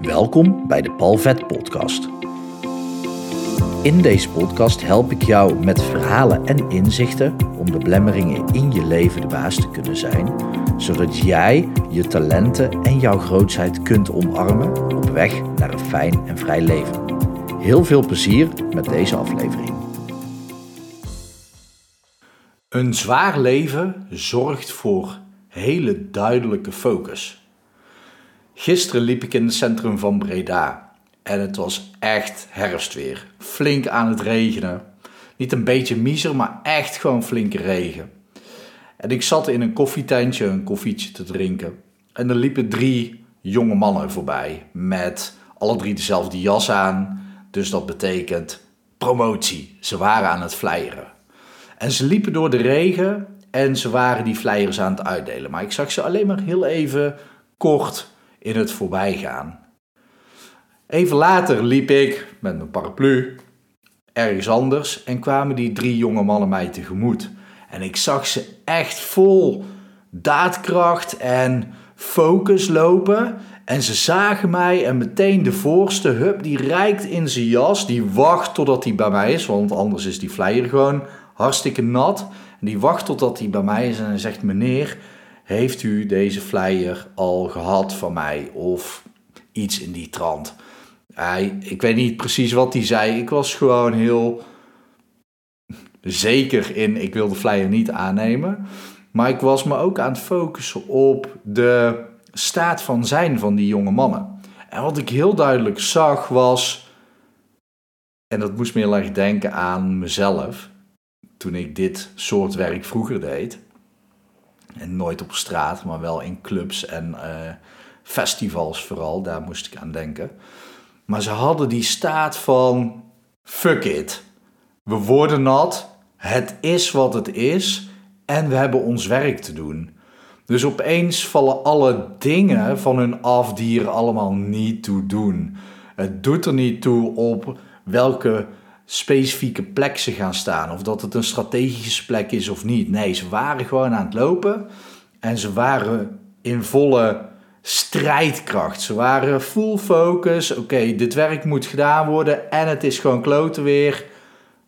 Welkom bij de Palvet Podcast. In deze podcast help ik jou met verhalen en inzichten om de blemmeringen in je leven de baas te kunnen zijn, zodat jij je talenten en jouw grootheid kunt omarmen op weg naar een fijn en vrij leven. Heel veel plezier met deze aflevering. Een zwaar leven zorgt voor hele duidelijke focus. Gisteren liep ik in het centrum van Breda en het was echt herfstweer. Flink aan het regenen. Niet een beetje miezer, maar echt gewoon flinke regen. En ik zat in een koffietentje een koffietje te drinken. En er liepen drie jonge mannen voorbij met alle drie dezelfde jas aan. Dus dat betekent promotie. Ze waren aan het flyeren. En ze liepen door de regen en ze waren die flyers aan het uitdelen. Maar ik zag ze alleen maar heel even kort in het voorbijgaan. Even later liep ik met mijn paraplu ergens anders en kwamen die drie jonge mannen mij tegemoet. En ik zag ze echt vol daadkracht en focus lopen. En ze zagen mij en meteen de voorste hup, die rijkt in zijn jas. Die wacht totdat hij bij mij is, want anders is die flyer gewoon hartstikke nat. En die wacht totdat hij bij mij is en hij zegt: Meneer, heeft u deze flyer al gehad van mij? Of iets in die trant. Hij, ik weet niet precies wat hij zei. Ik was gewoon heel zeker in, ik wil de flyer niet aannemen. Maar ik was me ook aan het focussen op de staat van zijn van die jonge mannen. En wat ik heel duidelijk zag was, en dat moest me heel erg denken aan mezelf, toen ik dit soort werk vroeger deed. En nooit op straat, maar wel in clubs en uh, festivals vooral. Daar moest ik aan denken. Maar ze hadden die staat van fuck it. We worden nat. Het is wat het is. En we hebben ons werk te doen. Dus opeens vallen alle dingen van hun af die er allemaal niet toe doen. Het doet er niet toe op welke specifieke plek ze gaan staan. Of dat het een strategische plek is of niet. Nee, ze waren gewoon aan het lopen. En ze waren in volle strijdkracht. Ze waren full focus. Oké, dit werk moet gedaan worden. En het is gewoon kloten weer.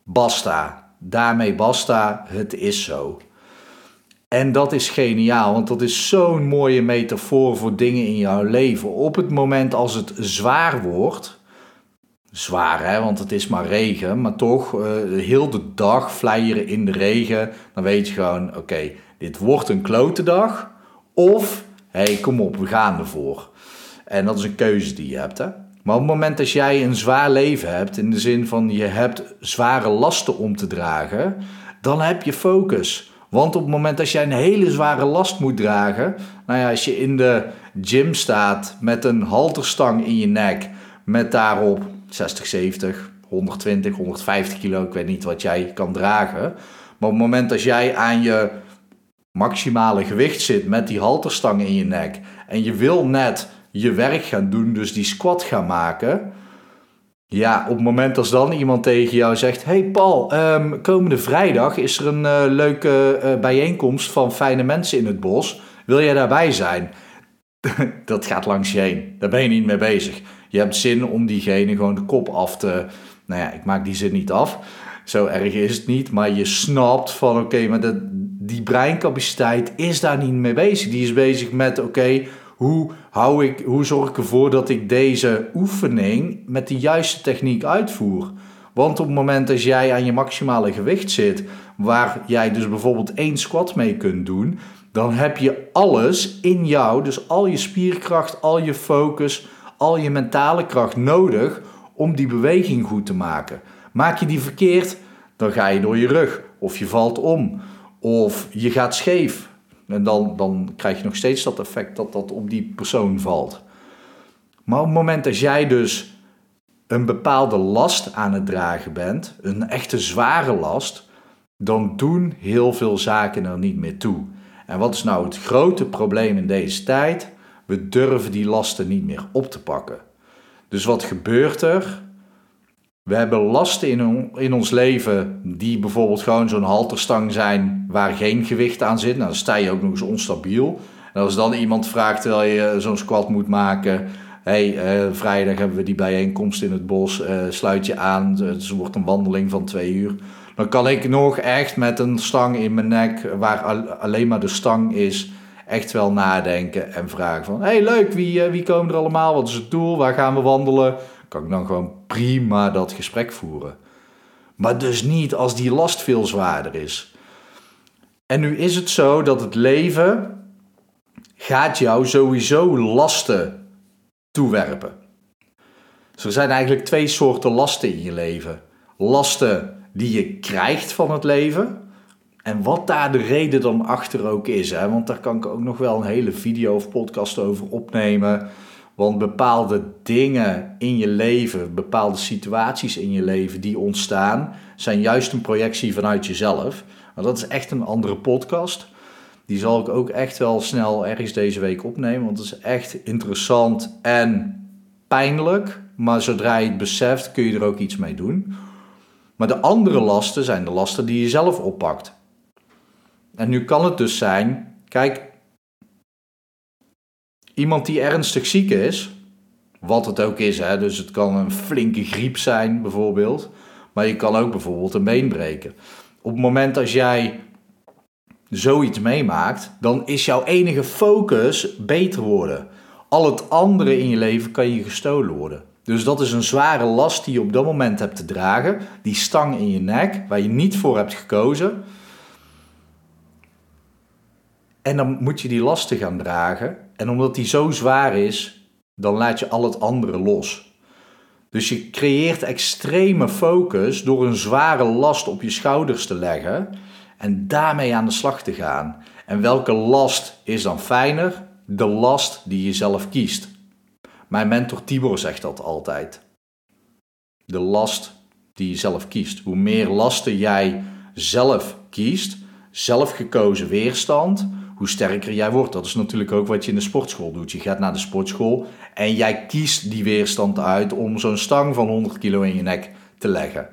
Basta. Daarmee basta. Het is zo. En dat is geniaal, want dat is zo'n mooie metafoor voor dingen in jouw leven. Op het moment als het zwaar wordt, zwaar hè, want het is maar regen, maar toch uh, heel de dag flyeren in de regen, dan weet je gewoon, oké, dit wordt een klote dag, of, hé, hey, kom op, we gaan ervoor. En dat is een keuze die je hebt, hè. Maar op het moment dat jij een zwaar leven hebt, in de zin van je hebt zware lasten om te dragen, dan heb je focus. Want op het moment dat jij een hele zware last moet dragen, nou ja, als je in de gym staat met een halterstang in je nek, met daarop 60, 70, 120, 150 kilo, ik weet niet wat jij kan dragen. Maar op het moment dat jij aan je maximale gewicht zit met die halterstang in je nek en je wil net je werk gaan doen, dus die squat gaan maken. Ja, op het moment als dan iemand tegen jou zegt: Hey Paul, um, komende vrijdag is er een uh, leuke uh, bijeenkomst van fijne mensen in het bos. Wil jij daarbij zijn? dat gaat langs je heen. Daar ben je niet mee bezig. Je hebt zin om diegene gewoon de kop af te. Nou ja, ik maak die zin niet af. Zo erg is het niet. Maar je snapt van oké, maar de, die breincapaciteit is daar niet mee bezig. Die is bezig met oké, hoe, hou ik, hoe zorg ik ervoor dat ik deze oefening met de juiste techniek uitvoer? Want op het moment dat jij aan je maximale gewicht zit, waar jij dus bijvoorbeeld één squat mee kunt doen, dan heb je alles in jou, dus al je spierkracht, al je focus, al je mentale kracht nodig om die beweging goed te maken. Maak je die verkeerd, dan ga je door je rug, of je valt om, of je gaat scheef. En dan, dan krijg je nog steeds dat effect dat dat op die persoon valt. Maar op het moment dat jij dus een bepaalde last aan het dragen bent, een echte zware last, dan doen heel veel zaken er niet meer toe. En wat is nou het grote probleem in deze tijd? We durven die lasten niet meer op te pakken. Dus wat gebeurt er? We hebben lasten in, in ons leven die bijvoorbeeld gewoon zo'n halterstang zijn waar geen gewicht aan zit. Nou, dan sta je ook nog eens onstabiel. En als dan iemand vraagt terwijl je zo'n squat moet maken, hey, eh, vrijdag hebben we die bijeenkomst in het bos, uh, sluit je aan, het wordt een wandeling van twee uur. Dan kan ik nog echt met een stang in mijn nek, waar alleen maar de stang is, echt wel nadenken en vragen van... hey, leuk, wie, wie komen er allemaal? Wat is het doel? Waar gaan we wandelen? Kan ik dan gewoon prima dat gesprek voeren. Maar dus niet als die last veel zwaarder is. En nu is het zo dat het leven gaat jou sowieso lasten toewerpen. Dus er zijn eigenlijk twee soorten lasten in je leven. Lasten die je krijgt van het leven. En wat daar de reden dan achter ook is. Hè? Want daar kan ik ook nog wel een hele video of podcast over opnemen. Want bepaalde dingen in je leven, bepaalde situaties in je leven die ontstaan, zijn juist een projectie vanuit jezelf. Maar dat is echt een andere podcast. Die zal ik ook echt wel snel ergens deze week opnemen. Want het is echt interessant en pijnlijk. Maar zodra je het beseft, kun je er ook iets mee doen. Maar de andere lasten zijn de lasten die je zelf oppakt. En nu kan het dus zijn, kijk, iemand die ernstig ziek is, wat het ook is, hè, dus het kan een flinke griep zijn bijvoorbeeld, maar je kan ook bijvoorbeeld een been breken. Op het moment als jij zoiets meemaakt, dan is jouw enige focus beter worden. Al het andere in je leven kan je gestolen worden. Dus dat is een zware last die je op dat moment hebt te dragen. Die stang in je nek, waar je niet voor hebt gekozen. En dan moet je die lasten gaan dragen. En omdat die zo zwaar is, dan laat je al het andere los. Dus je creëert extreme focus door een zware last op je schouders te leggen en daarmee aan de slag te gaan. En welke last is dan fijner? De last die je zelf kiest. Mijn mentor Tibor zegt dat altijd. De last die je zelf kiest. Hoe meer lasten jij zelf kiest, zelfgekozen weerstand, hoe sterker jij wordt. Dat is natuurlijk ook wat je in de sportschool doet. Je gaat naar de sportschool en jij kiest die weerstand uit om zo'n stang van 100 kilo in je nek te leggen.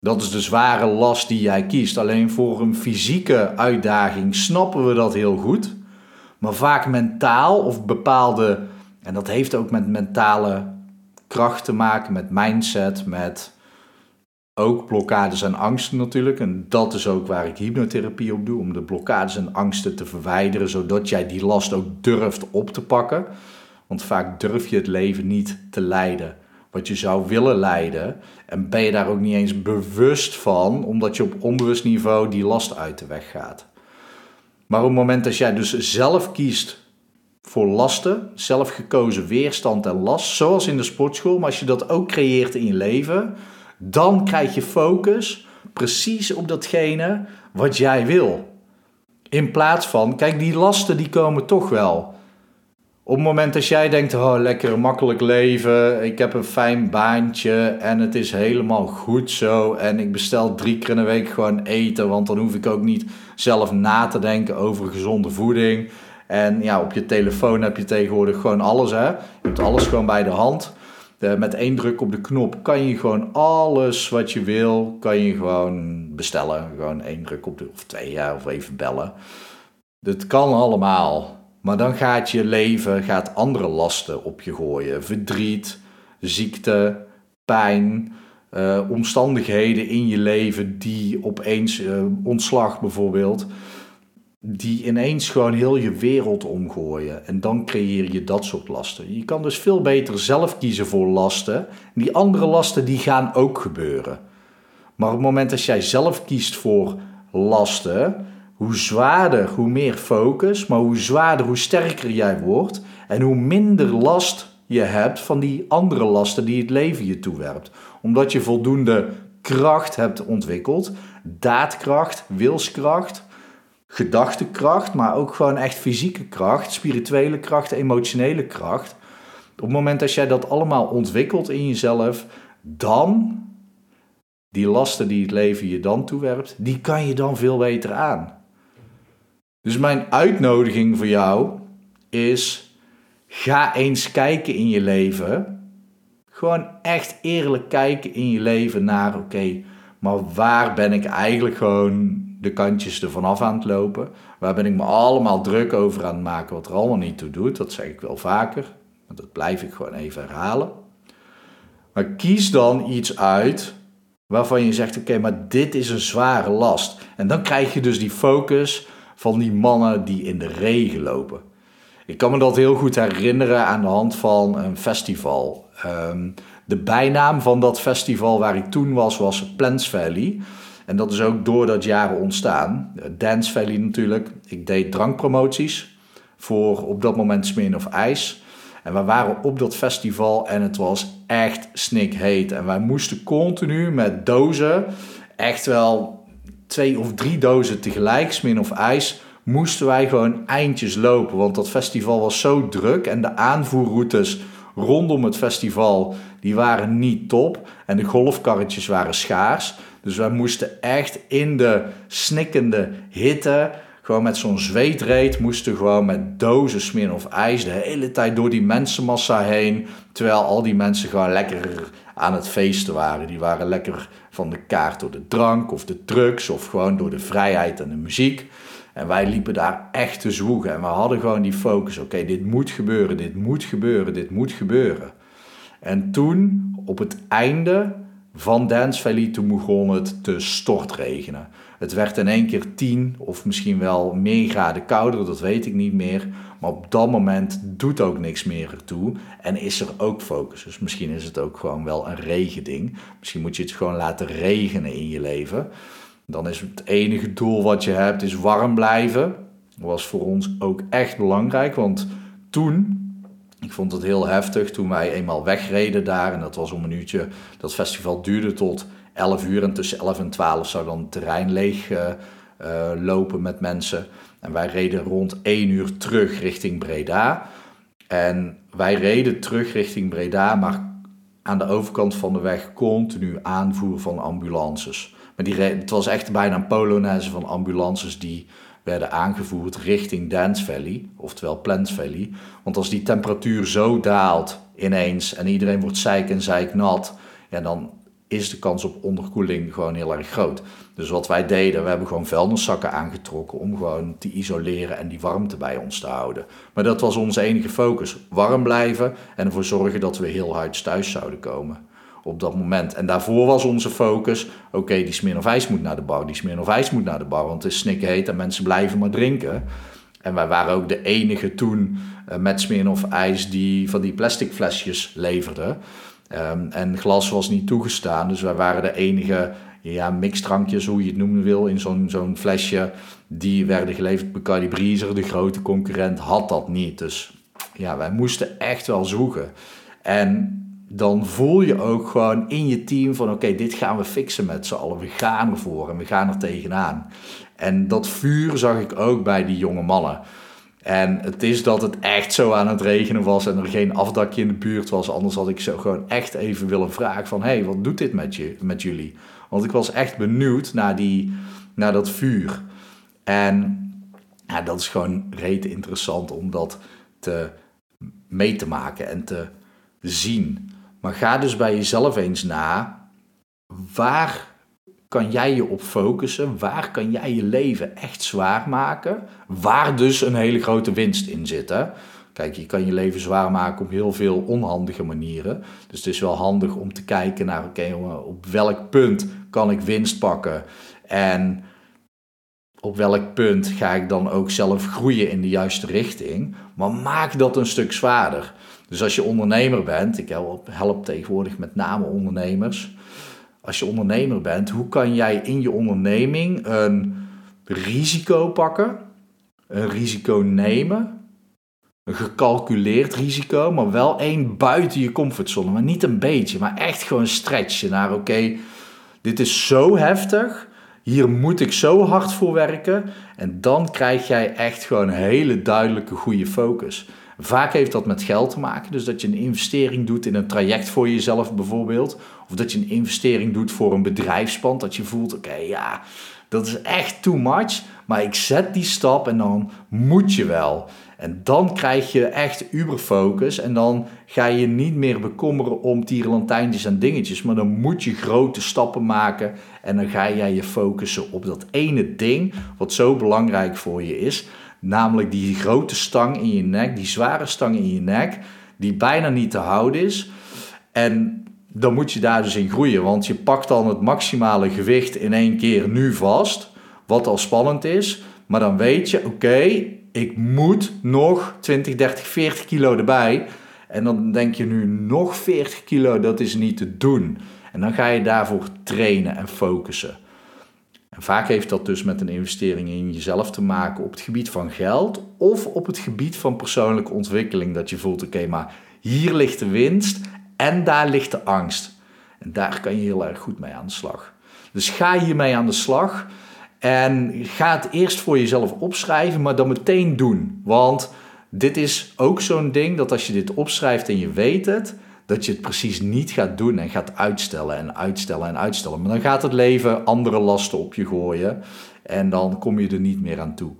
Dat is de zware last die jij kiest. Alleen voor een fysieke uitdaging snappen we dat heel goed. Maar vaak mentaal of bepaalde, en dat heeft ook met mentale kracht te maken, met mindset, met ook blokkades en angsten natuurlijk. En dat is ook waar ik hypnotherapie op doe, om de blokkades en angsten te verwijderen, zodat jij die last ook durft op te pakken. Want vaak durf je het leven niet te leiden wat je zou willen leiden. En ben je daar ook niet eens bewust van, omdat je op onbewust niveau die last uit de weg gaat. Maar op het moment dat jij dus zelf kiest voor lasten, zelf gekozen weerstand en last, zoals in de sportschool, maar als je dat ook creëert in je leven, dan krijg je focus precies op datgene wat jij wil. In plaats van, kijk, die lasten die komen toch wel. Op het moment dat jij denkt, oh lekker makkelijk leven, ik heb een fijn baantje en het is helemaal goed zo en ik bestel drie keer in de week gewoon eten, want dan hoef ik ook niet zelf na te denken over gezonde voeding. En ja, op je telefoon heb je tegenwoordig gewoon alles hè. Je hebt alles gewoon bij de hand. met één druk op de knop kan je gewoon alles wat je wil, kan je gewoon bestellen. Gewoon één druk op de, of twee jaar of even bellen. Dat kan allemaal. Maar dan gaat je leven gaat andere lasten op je gooien. Verdriet, ziekte, pijn, uh, omstandigheden in je leven die opeens, uh, ontslag bijvoorbeeld, die ineens gewoon heel je wereld omgooien. En dan creëer je dat soort lasten. Je kan dus veel beter zelf kiezen voor lasten. Die andere lasten die gaan ook gebeuren. Maar op het moment dat jij zelf kiest voor lasten, hoe zwaarder, hoe meer focus, maar hoe zwaarder, hoe sterker jij wordt en hoe minder last je hebt van die andere lasten die het leven je toewerpt. Omdat je voldoende kracht hebt ontwikkeld, daadkracht, wilskracht, gedachtekracht, maar ook gewoon echt fysieke kracht, spirituele kracht, emotionele kracht. Op het moment dat jij dat allemaal ontwikkelt in jezelf, dan die lasten die het leven je dan toewerpt, die kan je dan veel beter aan. Dus mijn uitnodiging voor jou is: ga eens kijken in je leven. Gewoon echt eerlijk kijken in je leven naar: oké, maar waar ben ik eigenlijk gewoon de kantjes ervan af aan het lopen? Waar ben ik me allemaal druk over aan het maken wat er allemaal niet toe doet? Dat zeg ik wel vaker. Dat blijf ik gewoon even herhalen. Maar kies dan iets uit waarvan je zegt: oké, maar dit is een zware last. En dan krijg je dus die focus van die mannen die in de regen lopen. Ik kan me dat heel goed herinneren aan de hand van een festival. Ehm, de bijnaam van dat festival waar ik toen was, was Plants Valley. En dat is ook door dat jaren ontstaan. Dance Valley natuurlijk. Ik deed drankpromoties voor op dat moment Smeer of IJs. En we waren op dat festival en het was echt snikheet. En wij moesten continu met dozen, echt wel twee of drie dozen tegelijk, Smin of ijs, moesten wij gewoon eindjes lopen. Want dat festival was zo druk en de aanvoerroutes rondom het festival, die waren niet top. En de golfkarretjes waren schaars. Dus wij moesten echt in de snikkende hitte gewoon met zo'n zweetreet moesten gewoon met dozen smeren of ijs de hele tijd door die mensenmassa heen. Terwijl al die mensen gewoon lekker aan het feesten waren. Die waren lekker van de kaart door de drank of de drugs of gewoon door de vrijheid en de muziek. En wij liepen daar echt te zwoegen. En we hadden gewoon die focus. Oké, dit moet gebeuren, dit moet gebeuren, dit moet gebeuren. En toen, op het einde van Dance Valley, toen begon het te stortregenen. Het werd in één keer 10 of misschien wel meer graden kouder, dat weet ik niet meer. Maar op dat moment doet ook niks meer ertoe en is er ook focus. Dus misschien is het ook gewoon wel een regending. Misschien moet je het gewoon laten regenen in je leven. Dan is het enige doel wat je hebt is warm blijven. Dat was voor ons ook echt belangrijk, want toen ik vond het heel heftig toen wij eenmaal wegreden daar. En dat was om een uurtje. Dat festival duurde tot 11 uur en tussen 11 en 12 zou dan het terrein leeg uh, lopen met mensen. En wij reden rond 1 uur terug richting Breda. En wij reden terug richting Breda, maar aan de overkant van de weg continu aanvoer van ambulances. Maar die het was echt bijna een polonaise van ambulances die werden aangevoerd richting Dance Valley, oftewel Plant Valley. Want als die temperatuur zo daalt ineens en iedereen wordt zeik en zeik nat, ja, dan is de kans op onderkoeling gewoon heel erg groot. Dus wat wij deden, we hebben gewoon vuilniszakken aangetrokken om gewoon te isoleren en die warmte bij ons te houden. Maar dat was onze enige focus. Warm blijven en ervoor zorgen dat we heel hard thuis zouden komen op dat moment. En daarvoor was onze focus, oké, die Smirnoff ijs moet naar de bar, die Smirnoff ijs moet naar de bar, want het is snikheet en mensen blijven maar drinken. En wij waren ook de enige toen uh, met Smirnoff ijs die van die plastic flesjes leverde. Um, en glas was niet toegestaan, dus wij waren de enige ja, mixdrankjes, hoe je het noemen wil, in zo'n zo'n flesje. Die werden geleverd. Bacardi Breezer, de grote concurrent, had dat niet. Dus ja, wij moesten echt wel zoeken. En dan voel je ook gewoon in je team van oké, dit gaan we fixen met z'n allen. We gaan ervoor en we gaan er tegenaan. En dat vuur zag ik ook bij die jonge mannen. En het is dat het echt zo aan het regenen was en er geen afdakje in de buurt was. Anders had ik zo gewoon echt even willen vragen van... hé, hey, wat doet dit met, je, met jullie? Want ik was echt benieuwd naar, die, naar dat vuur. En ja, dat is gewoon reet interessant om dat te, mee te maken en te zien. Maar ga dus bij jezelf eens na, waar kan jij je op focussen? Waar kan jij je leven echt zwaar maken? Waar dus een hele grote winst in zit. Hè? Kijk, je kan je leven zwaar maken op heel veel onhandige manieren. Dus het is wel handig om te kijken naar, oké, op welk punt kan ik winst pakken? En op welk punt ga ik dan ook zelf groeien in de juiste richting? Maar maak dat een stuk zwaarder. Dus als je ondernemer bent, ik help, tegenwoordig met name ondernemers. Als je ondernemer bent, hoe kan jij in je onderneming een risico pakken, een risico nemen, een gecalculeerd risico, maar wel één buiten je comfortzone. Maar niet een beetje, maar echt gewoon stretchen naar oké, dit is zo heftig, hier moet ik zo hard voor werken. En dan krijg jij echt gewoon een hele duidelijke goede focus. Vaak heeft dat met geld te maken. Dus dat je een investering doet in een traject voor jezelf bijvoorbeeld. Of dat je een investering doet voor een bedrijfspand. Dat je voelt, oké, ja, dat is echt too much. Maar ik zet die stap en dan moet je wel. En dan krijg je echt uberfocus. En dan ga je niet meer bekommeren om tierenlantijntjes en dingetjes. Maar dan moet je grote stappen maken. En dan ga jij je focussen op dat ene ding wat zo belangrijk voor je is. Namelijk die grote stang in je nek, die zware stang in je nek, die bijna niet te houden is. En dan moet je daar dus in groeien, want je pakt dan het maximale gewicht in één keer nu vast, wat al spannend is. Maar dan weet je, oké, ik moet nog 20, 30, 40 kilo erbij. En dan denk je nu nog 40 kilo, dat is niet te doen. En dan ga je daarvoor trainen en focussen. En vaak heeft dat dus met een investering in jezelf te maken op het gebied van geld of op het gebied van persoonlijke ontwikkeling. Dat je voelt, oké, maar hier ligt de winst en daar ligt de angst. En daar kan je heel erg goed mee aan de slag. Dus ga hiermee aan de slag en ga het eerst voor jezelf opschrijven, maar dan meteen doen. Want dit is ook zo'n ding dat als je dit opschrijft en je weet het, dat je het precies niet gaat doen en gaat uitstellen en uitstellen en uitstellen. Maar dan gaat het leven andere lasten op je gooien en dan kom je er niet meer aan toe.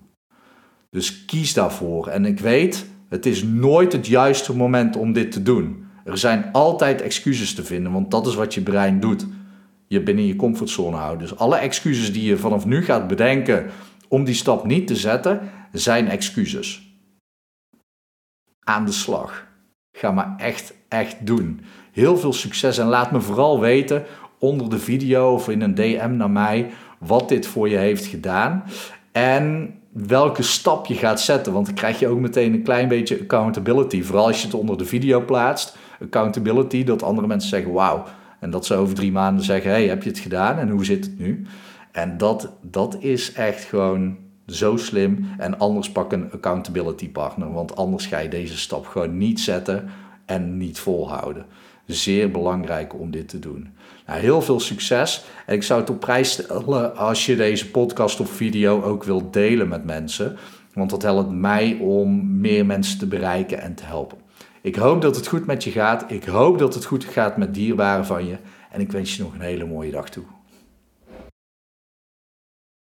Dus kies daarvoor. En ik weet, het is nooit het juiste moment om dit te doen. Er zijn altijd excuses te vinden, want dat is wat je brein doet. Je binnen je comfortzone houden. Dus alle excuses die je vanaf nu gaat bedenken om die stap niet te zetten, zijn excuses. Aan de slag. Ga maar echt, echt doen. Heel veel succes en laat me vooral weten onder de video of in een DM naar mij wat dit voor je heeft gedaan. En welke stap je gaat zetten. Want dan krijg je ook meteen een klein beetje accountability. Vooral als je het onder de video plaatst. Accountability, dat andere mensen zeggen: Wauw. En dat ze over drie maanden zeggen: Hey, heb je het gedaan en hoe zit het nu? En dat, dat is echt gewoon zo slim. En anders pak een accountability partner. Want anders ga je deze stap gewoon niet zetten en niet volhouden. Zeer belangrijk om dit te doen. Nou, heel veel succes. En ik zou het op prijs stellen als je deze podcast of video ook wilt delen met mensen. Want dat helpt mij om meer mensen te bereiken en te helpen. Ik hoop dat het goed met je gaat. Ik hoop dat het goed gaat met dierbaren van je. En ik wens je nog een hele mooie dag toe.